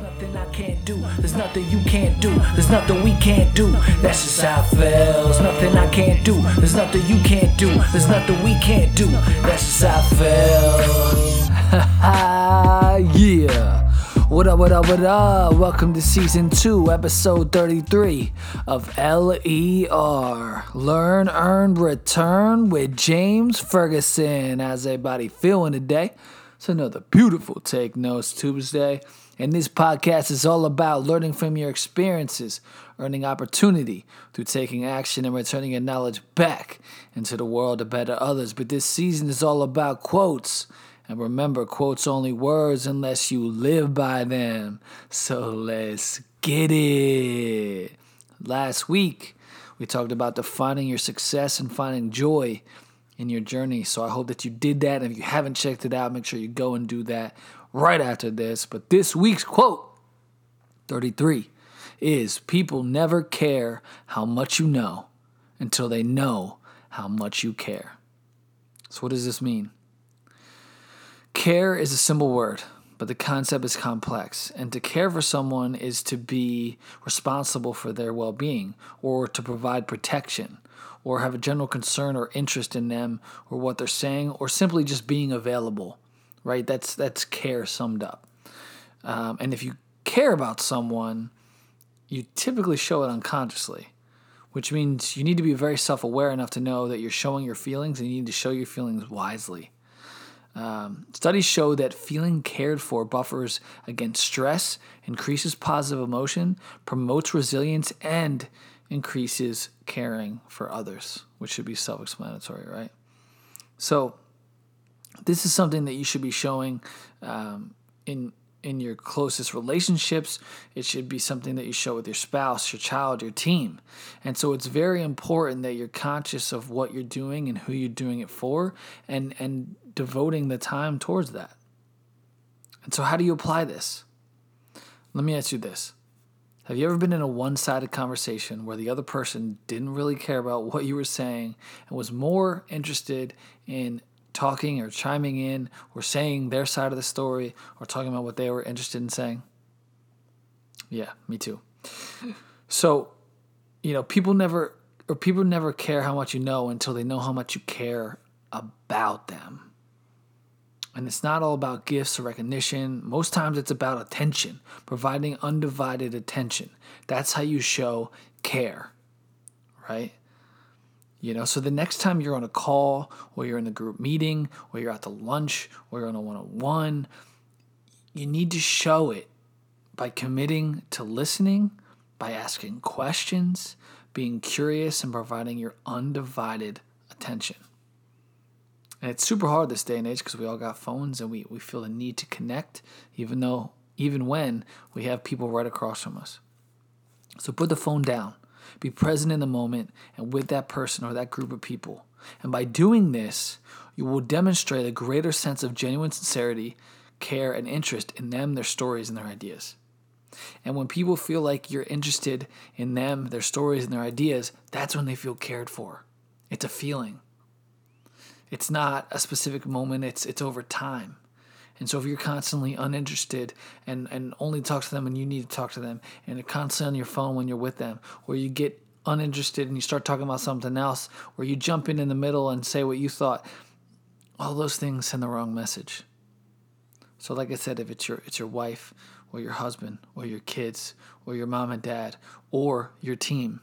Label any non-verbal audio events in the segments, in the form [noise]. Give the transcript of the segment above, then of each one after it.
Nothing I can't do. There's nothing you can't do. There's nothing we can't do. That's just how it feels. Nothing I can't do. There's nothing you can't do. There's nothing we can't do. That's just how it feels. [laughs] yeah. What up, what up, what up? Welcome to season two, episode 33 of LER Learn, Earn, Return with James Ferguson. How's everybody feeling today? It's another beautiful Take Notes Tuesday. And this podcast is all about learning from your experiences, earning opportunity through taking action and returning your knowledge back into the world to better others. But this season is all about quotes. And remember, quotes only words unless you live by them. So let's get it. Last week, we talked about defining your success and finding joy in your journey. So I hope that you did that. And if you haven't checked it out, make sure you go and do that right after this. But this week's quote 33 is People never care how much you know until they know how much you care. So, what does this mean? Care is a simple word, but the concept is complex. And to care for someone is to be responsible for their well being or to provide protection or have a general concern or interest in them or what they're saying or simply just being available right? That's that's care summed up. Um, and if you care about someone, you typically show it unconsciously, which means you need to be very self aware enough to know that you're showing your feelings and you need to show your feelings wisely. Um, studies show that feeling cared for buffers against stress, increases positive emotion, promotes resilience, and increases caring for others, which should be self explanatory, right? So, this is something that you should be showing um, in in your closest relationships. It should be something that you show with your spouse, your child, your team. And so it's very important that you're conscious of what you're doing and who you're doing it for and and devoting the time towards that. And so how do you apply this? Let me ask you this. Have you ever been in a one sided conversation where the other person didn't really care about what you were saying and was more interested in talking or chiming in or saying their side of the story or talking about what they were interested in saying? Yeah, me too. [laughs] So, you know, people never or people never care how much you know until they know how much you care about them. And it's not all about gifts or recognition. Most times it's about attention, providing undivided attention. That's how you show care, right? You know, so the next time you're on a call or you're in a group meeting or you're at the lunch or you're on a one on one, you need to show it by committing to listening, by asking questions, being curious, and providing your undivided attention. And it's super hard this day and age because we all got phones and we, we feel the need to connect, even though, even when we have people right across from us. So put the phone down be present in the moment and with that person or that group of people. And by doing this, you will demonstrate a greater sense of genuine sincerity, care, and interest in them, their stories, and their ideas. And when people feel like you're interested in them, their stories, and their ideas, that's when they feel cared for. It's a feeling. It's not a specific moment, it's, it's over time. And so if you're constantly uninterested and, and only talk to them when you need to talk to them, and you're constantly on your phone when you're with them, or you get uninterested and you start talking about something else, or you jump in in the middle and say what you thought, all those things send the wrong message. So like I said, if it's your it's your wife or your husband or your kids or your mom and dad or your team,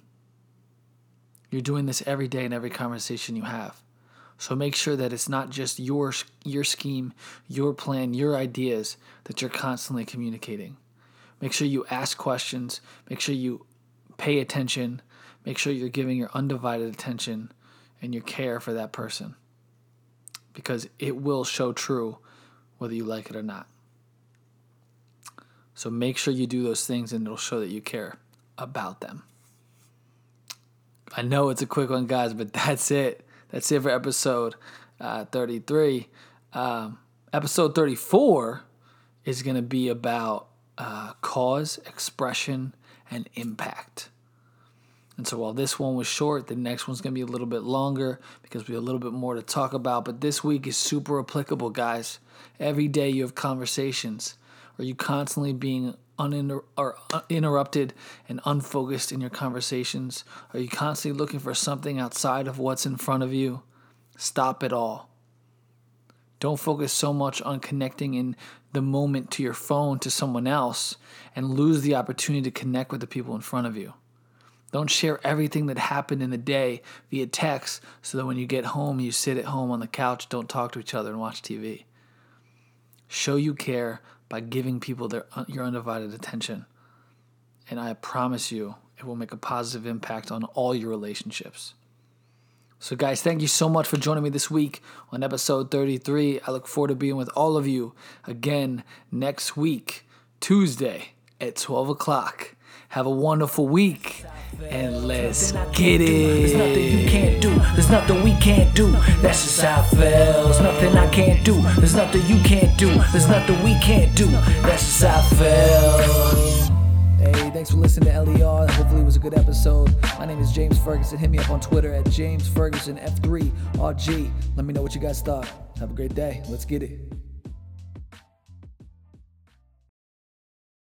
you're doing this every day in every conversation you have. So make sure that it's not just your your scheme, your plan, your ideas that you're constantly communicating. Make sure you ask questions, make sure you pay attention, make sure you're giving your undivided attention and your care for that person. Because it will show true whether you like it or not. So make sure you do those things and it'll show that you care about them. I know it's a quick one, guys, but [laughs] that's it. That's it for episode uh, 33. Um, episode 34 is going to be about uh, cause, expression, and impact. And so while this one was short, the next one's going to be a little bit longer because we have a little bit more to talk about. But this week is super applicable, guys. Every day you have conversations Are you constantly being uninter- or interrupted and unfocused in your conversations? Are you constantly looking for something outside of what's in front of you? Stop it all. Don't focus so much on connecting in the moment to your phone to someone else and lose the opportunity to connect with the people in front of you. Don't share everything that happened in the day via text so that when you get home, you sit at home on the couch, don't talk to each other, and watch TV. Show you care by giving people their, uh, your undivided attention. And I promise you, it will make a positive impact on all your relationships. So, guys, thank you so much for joining me this week on episode 33. I look forward to being with all of you again next week, Tuesday at 12 o'clock. Have a wonderful week and let's get it. There's nothing you can't do. There's nothing we can't do. That's just how it feels. Nothing I can't do. There's nothing you can't do. There's nothing we can't do. That's just how it feels. Hey, thanks for listening to LER. Hopefully, it was a good episode. My name is James Ferguson. Hit me up on Twitter at James Ferguson F3RG. Let me know what you guys thought. Have a great day. Let's get it.